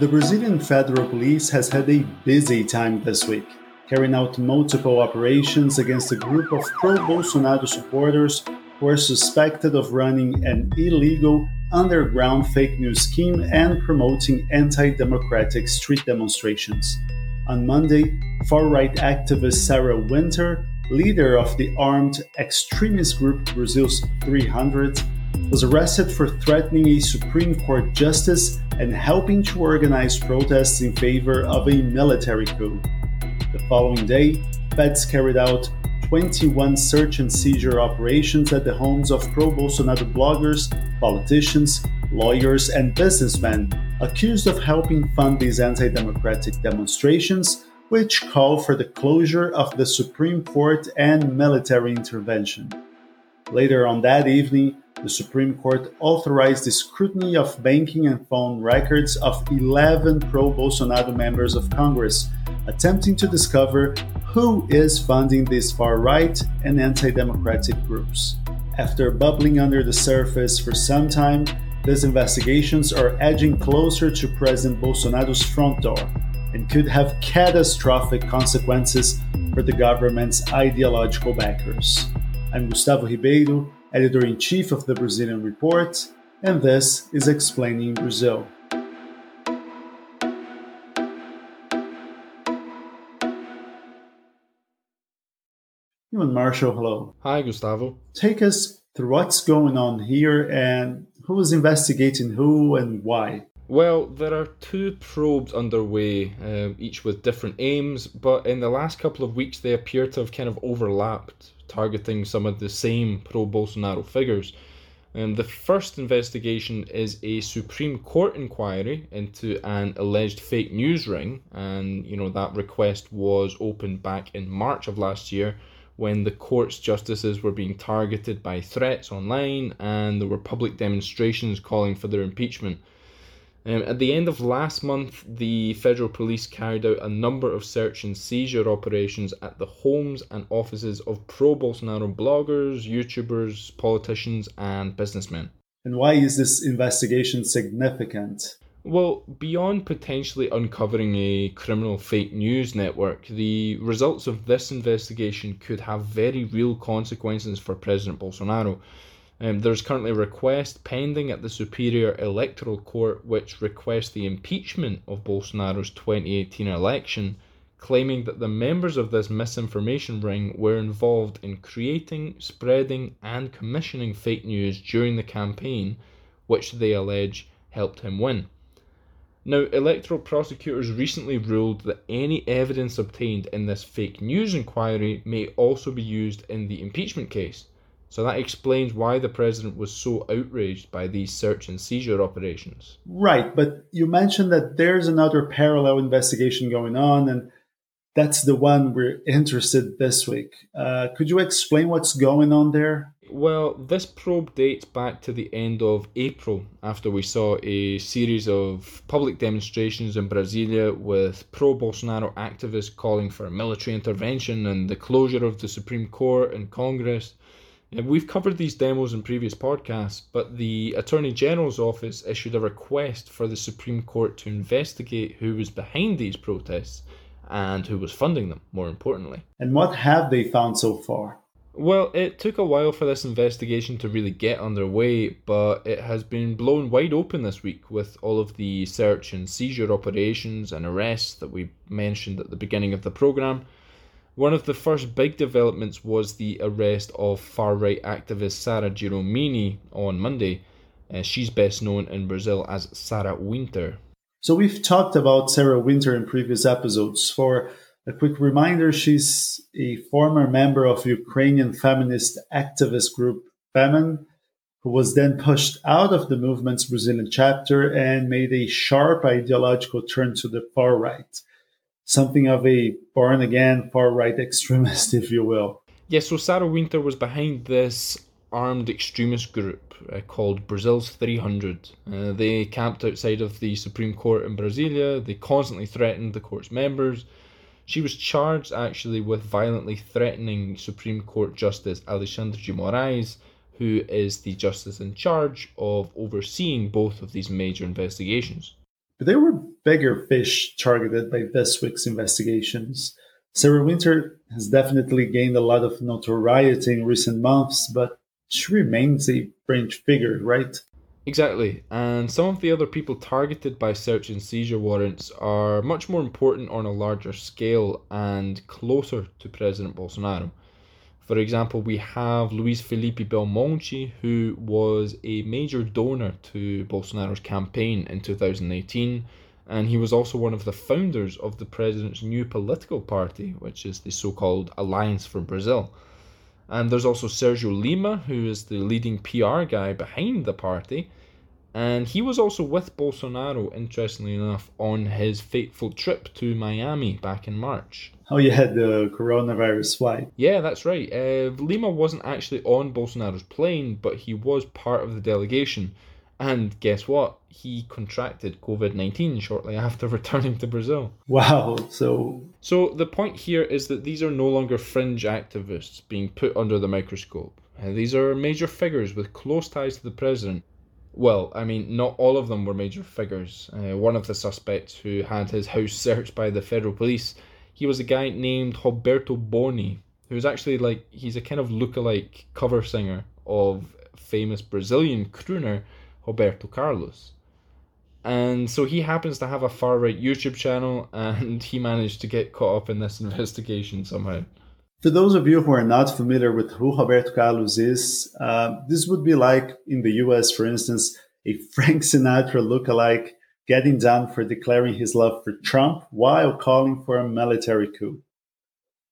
The Brazilian Federal Police has had a busy time this week, carrying out multiple operations against a group of pro Bolsonaro supporters who are suspected of running an illegal underground fake news scheme and promoting anti democratic street demonstrations. On Monday, far right activist Sara Winter, leader of the armed extremist group Brazil's 300, was arrested for threatening a Supreme Court justice and helping to organize protests in favor of a military coup. The following day, feds carried out 21 search and seizure operations at the homes of pro Bolsonaro bloggers, politicians, lawyers, and businessmen accused of helping fund these anti democratic demonstrations, which call for the closure of the Supreme Court and military intervention. Later on that evening, the Supreme Court authorized the scrutiny of banking and phone records of 11 pro Bolsonaro members of Congress, attempting to discover who is funding these far right and anti democratic groups. After bubbling under the surface for some time, these investigations are edging closer to President Bolsonaro's front door and could have catastrophic consequences for the government's ideological backers. I'm Gustavo Ribeiro editor in chief of the Brazilian Report, and this is Explaining Brazil. Euan Marshall, hello. Hi, Gustavo. Take us through what's going on here and who is investigating who and why. Well, there are two probes underway, um, each with different aims, but in the last couple of weeks they appear to have kind of overlapped targeting some of the same pro Bolsonaro figures. And the first investigation is a Supreme Court inquiry into an alleged fake news ring, and you know that request was opened back in March of last year when the court's justices were being targeted by threats online and there were public demonstrations calling for their impeachment. Um, at the end of last month, the federal police carried out a number of search and seizure operations at the homes and offices of pro Bolsonaro bloggers, YouTubers, politicians, and businessmen. And why is this investigation significant? Well, beyond potentially uncovering a criminal fake news network, the results of this investigation could have very real consequences for President Bolsonaro. Um, there's currently a request pending at the Superior Electoral Court which requests the impeachment of Bolsonaro's 2018 election, claiming that the members of this misinformation ring were involved in creating, spreading, and commissioning fake news during the campaign, which they allege helped him win. Now, electoral prosecutors recently ruled that any evidence obtained in this fake news inquiry may also be used in the impeachment case. So that explains why the president was so outraged by these search and seizure operations. Right, but you mentioned that there's another parallel investigation going on, and that's the one we're interested this week. Uh, could you explain what's going on there? Well, this probe dates back to the end of April after we saw a series of public demonstrations in Brasilia with pro Bolsonaro activists calling for military intervention and the closure of the Supreme Court and Congress. We've covered these demos in previous podcasts, but the Attorney General's office issued a request for the Supreme Court to investigate who was behind these protests and who was funding them, more importantly. And what have they found so far? Well, it took a while for this investigation to really get underway, but it has been blown wide open this week with all of the search and seizure operations and arrests that we mentioned at the beginning of the programme. One of the first big developments was the arrest of far right activist Sara Giromini on Monday. Uh, she's best known in Brazil as Sara Winter. So, we've talked about Sara Winter in previous episodes. For a quick reminder, she's a former member of Ukrainian feminist activist group Femen, who was then pushed out of the movement's Brazilian chapter and made a sharp ideological turn to the far right something of a born again far right extremist, if you will. Yes, yeah, so Sara Winter was behind this armed extremist group uh, called Brazil's 300. Uh, they camped outside of the Supreme Court in Brasilia. They constantly threatened the court's members. She was charged actually with violently threatening Supreme Court Justice Alexandre de Moraes, who is the justice in charge of overseeing both of these major investigations. But there were bigger fish targeted by this week's investigations. Sara Winter has definitely gained a lot of notoriety in recent months, but she remains a fringe figure, right? Exactly, and some of the other people targeted by search and seizure warrants are much more important on a larger scale and closer to President Bolsonaro. For example, we have Luis Felipe Belmonte, who was a major donor to Bolsonaro's campaign in 2018, and he was also one of the founders of the president's new political party, which is the so called Alliance for Brazil. And there's also Sergio Lima, who is the leading PR guy behind the party. And he was also with Bolsonaro, interestingly enough, on his fateful trip to Miami back in March. Oh, you had the coronavirus flight. Yeah, that's right. Uh, Lima wasn't actually on Bolsonaro's plane, but he was part of the delegation. And guess what? He contracted COVID 19 shortly after returning to Brazil. Wow. So. So the point here is that these are no longer fringe activists being put under the microscope. Uh, these are major figures with close ties to the president. Well, I mean, not all of them were major figures. Uh, one of the suspects who had his house searched by the federal police, he was a guy named Roberto Boni, who's actually like, he's a kind of look-alike cover singer of famous Brazilian crooner Roberto Carlos. And so he happens to have a far right YouTube channel, and he managed to get caught up in this investigation somehow. For those of you who are not familiar with who Roberto Carlos is, uh, this would be like in the US, for instance, a Frank Sinatra look-alike getting down for declaring his love for Trump while calling for a military coup.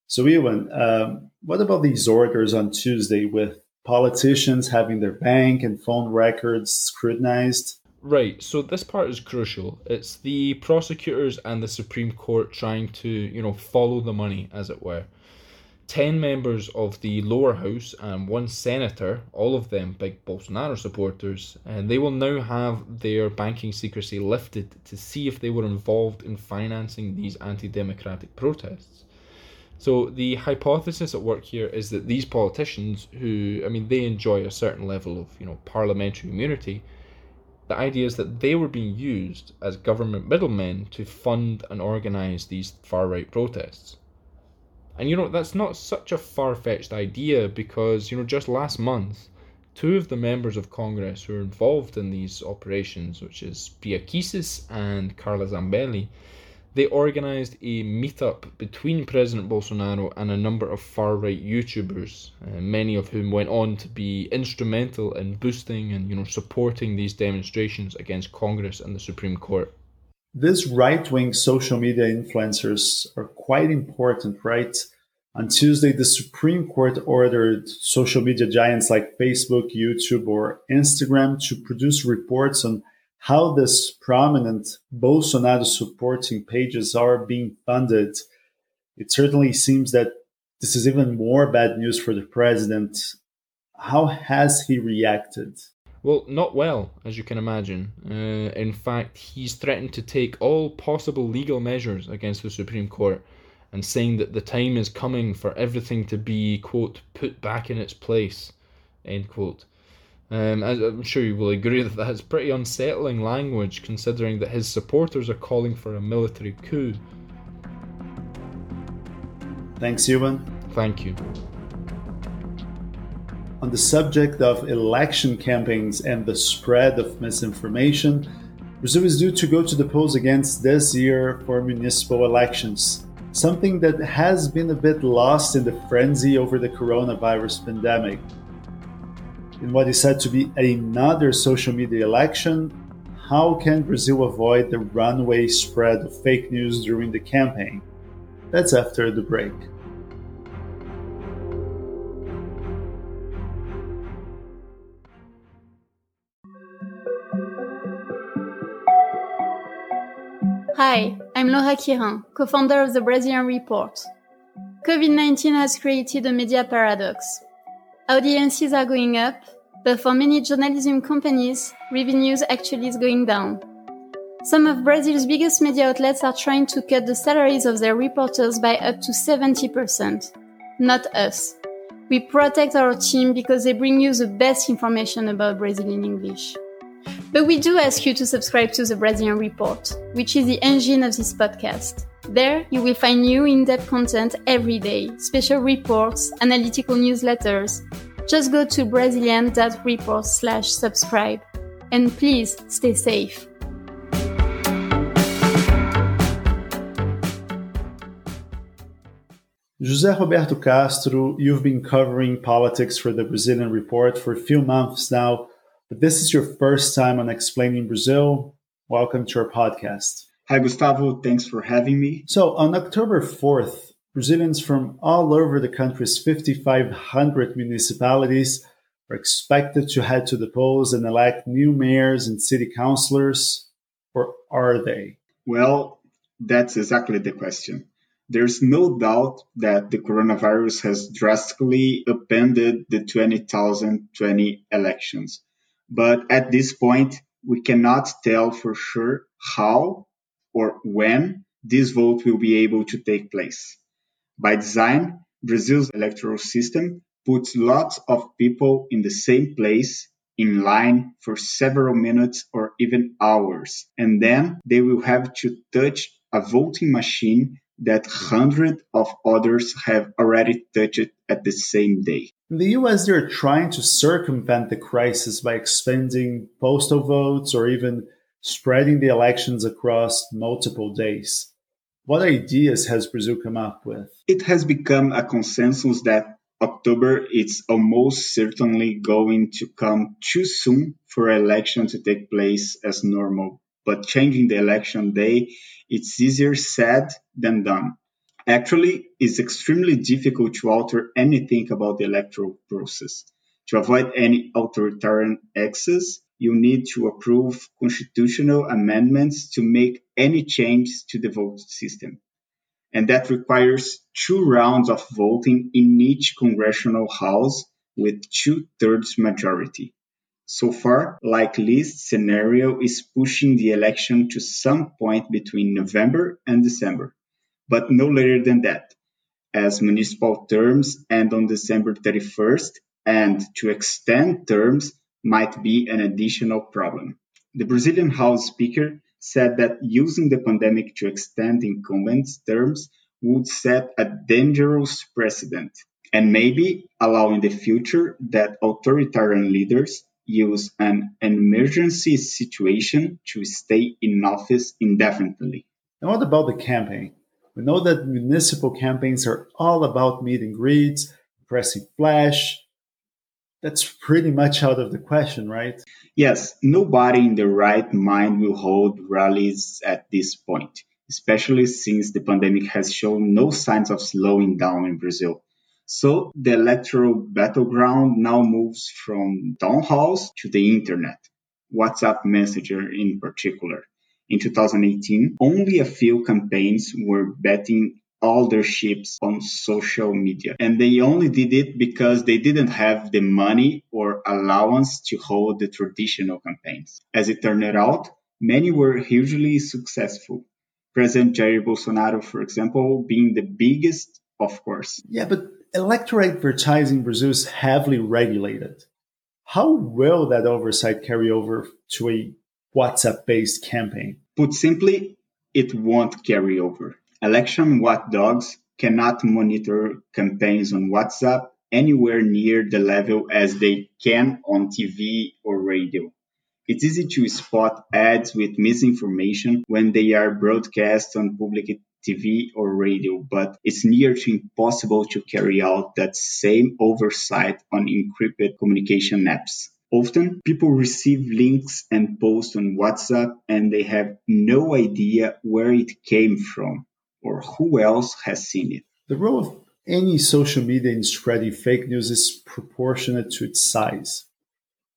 So, Euan, um, what about these orders on Tuesday with politicians having their bank and phone records scrutinized. Right, so this part is crucial. It's the prosecutors and the Supreme Court trying to, you know, follow the money, as it were. 10 members of the lower house and one senator, all of them big Bolsonaro supporters, and they will now have their banking secrecy lifted to see if they were involved in financing these anti democratic protests. So the hypothesis at work here is that these politicians, who I mean, they enjoy a certain level of you know parliamentary immunity. The idea is that they were being used as government middlemen to fund and organize these far right protests. And you know that's not such a far fetched idea because you know just last month, two of the members of Congress who are involved in these operations, which is Bia Kicis and Carla Zambelli, they organized a meetup between President Bolsonaro and a number of far right YouTubers, uh, many of whom went on to be instrumental in boosting and you know supporting these demonstrations against Congress and the Supreme Court. These right wing social media influencers are quite important, right? On Tuesday, the Supreme Court ordered social media giants like Facebook, YouTube, or Instagram to produce reports on how this prominent Bolsonaro supporting pages are being funded, it certainly seems that this is even more bad news for the president. How has he reacted? Well, not well, as you can imagine. Uh, in fact, he's threatened to take all possible legal measures against the Supreme Court and saying that the time is coming for everything to be, quote, put back in its place, end quote. Um, I'm sure you will agree that that's pretty unsettling language considering that his supporters are calling for a military coup. Thanks, Euan. Thank you. On the subject of election campaigns and the spread of misinformation, Brazil is due to go to the polls against this year for municipal elections, something that has been a bit lost in the frenzy over the coronavirus pandemic in what is said to be another social media election, how can Brazil avoid the runaway spread of fake news during the campaign? That's after the break. Hi, I'm Laura Quirin, co founder of the Brazilian Report. COVID 19 has created a media paradox. Audiences are going up, but for many journalism companies, revenues actually is going down. Some of Brazil's biggest media outlets are trying to cut the salaries of their reporters by up to 70%. Not us. We protect our team because they bring you the best information about Brazil in English. But we do ask you to subscribe to the Brazilian Report, which is the engine of this podcast. There, you will find new in depth content every day, special reports, analytical newsletters. Just go to Brazilian.report slash subscribe. And please stay safe. José Roberto Castro, you've been covering politics for the Brazilian Report for a few months now, but this is your first time on Explaining Brazil. Welcome to our podcast. Hi, Gustavo. Thanks for having me. So, on October 4th, Brazilians from all over the country's 5,500 municipalities are expected to head to the polls and elect new mayors and city councilors, or are they? Well, that's exactly the question. There's no doubt that the coronavirus has drastically upended the 2020 elections. But at this point, we cannot tell for sure how or when this vote will be able to take place. By design, Brazil's electoral system puts lots of people in the same place in line for several minutes or even hours, and then they will have to touch a voting machine that hundreds of others have already touched at the same day. In the US, they're trying to circumvent the crisis by expanding postal votes or even spreading the elections across multiple days. What ideas has Brazil come up with? It has become a consensus that October is almost certainly going to come too soon for election to take place as normal. But changing the election day it's easier said than done. Actually, it's extremely difficult to alter anything about the electoral process. To avoid any authoritarian excess, you need to approve constitutional amendments to make any change to the vote system. And that requires two rounds of voting in each congressional house with two thirds majority. So far, like least scenario is pushing the election to some point between November and December, but no later than that, as municipal terms end on December 31st, and to extend terms might be an additional problem. The Brazilian House Speaker said that using the pandemic to extend incumbents' terms would set a dangerous precedent and maybe allow in the future that authoritarian leaders use an emergency situation to stay in office indefinitely. And what about the campaign? We know that municipal campaigns are all about meet and greets, pressing flash. That's pretty much out of the question, right? Yes, nobody in the right mind will hold rallies at this point, especially since the pandemic has shown no signs of slowing down in Brazil. So the electoral battleground now moves from town halls to the internet, WhatsApp Messenger in particular. In 2018, only a few campaigns were betting all their ships on social media. And they only did it because they didn't have the money or allowance to hold the traditional campaigns. As it turned out, many were hugely successful. President Jair Bolsonaro, for example, being the biggest, of course. Yeah, but electoral advertising in Brazil is heavily regulated. How will that oversight carry over to a WhatsApp based campaign? Put simply, it won't carry over. Election watchdogs cannot monitor campaigns on WhatsApp anywhere near the level as they can on TV or radio. It's easy to spot ads with misinformation when they are broadcast on public TV or radio, but it's near to impossible to carry out that same oversight on encrypted communication apps. Often people receive links and posts on WhatsApp and they have no idea where it came from or who else has seen it. The role of any social media in spreading fake news is proportionate to its size.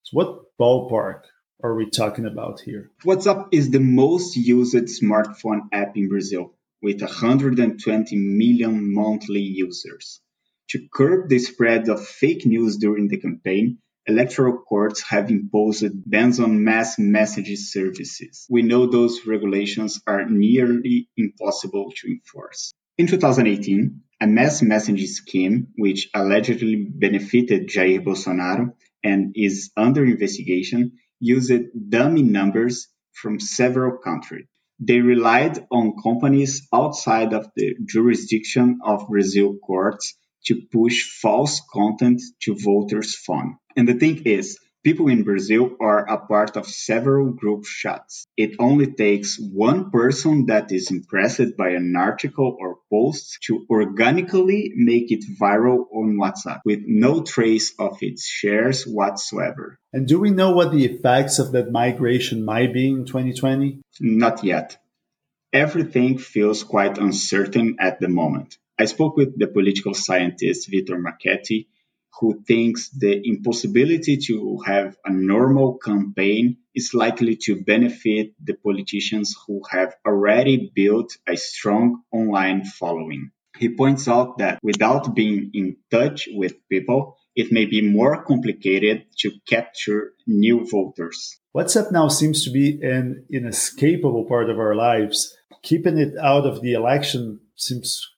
So what ballpark are we talking about here? WhatsApp is the most used smartphone app in Brazil with 120 million monthly users. To curb the spread of fake news during the campaign, electoral courts have imposed bans on mass message services. We know those regulations are nearly impossible to enforce. In 2018, a mass message scheme, which allegedly benefited Jair Bolsonaro and is under investigation, used dummy numbers from several countries. They relied on companies outside of the jurisdiction of Brazil courts to push false content to voters' phone. And the thing is, People in Brazil are a part of several group chats. It only takes one person that is impressed by an article or post to organically make it viral on WhatsApp with no trace of its shares whatsoever. And do we know what the effects of that migration might be in 2020? Not yet. Everything feels quite uncertain at the moment. I spoke with the political scientist Vitor Marchetti who thinks the impossibility to have a normal campaign is likely to benefit the politicians who have already built a strong online following. He points out that without being in touch with people, it may be more complicated to capture new voters. WhatsApp now seems to be an inescapable part of our lives. Keeping it out of the election seems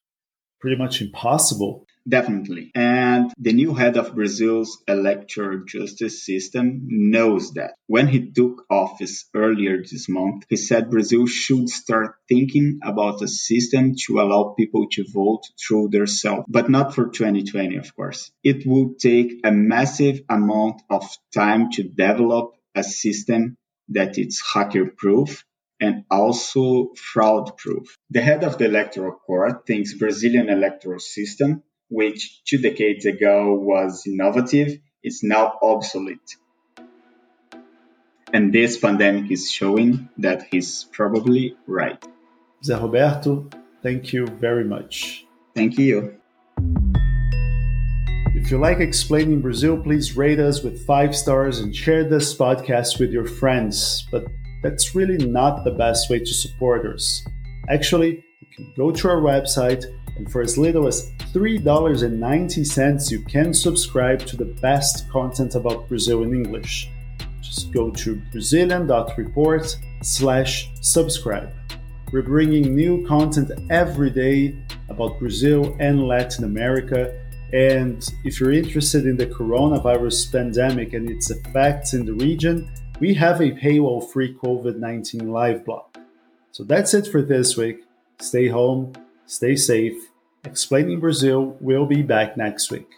pretty much impossible. Definitely. And the new head of Brazil's electoral justice system knows that. When he took office earlier this month, he said Brazil should start thinking about a system to allow people to vote through their self, but not for 2020, of course. It will take a massive amount of time to develop a system that is hacker proof and also fraud proof. The head of the electoral court thinks Brazilian electoral system which two decades ago was innovative, is now obsolete. And this pandemic is showing that he's probably right. Zé Roberto, thank you very much. Thank you. If you like explaining Brazil, please rate us with five stars and share this podcast with your friends. But that's really not the best way to support us. Actually, you can go to our website and for as little as $3.90, you can subscribe to the best content about Brazil in English. Just go to brazilian.report slash subscribe. We're bringing new content every day about Brazil and Latin America. And if you're interested in the coronavirus pandemic and its effects in the region, we have a paywall free COVID 19 live blog. So that's it for this week. Stay home, stay safe. Explaining Brazil will be back next week.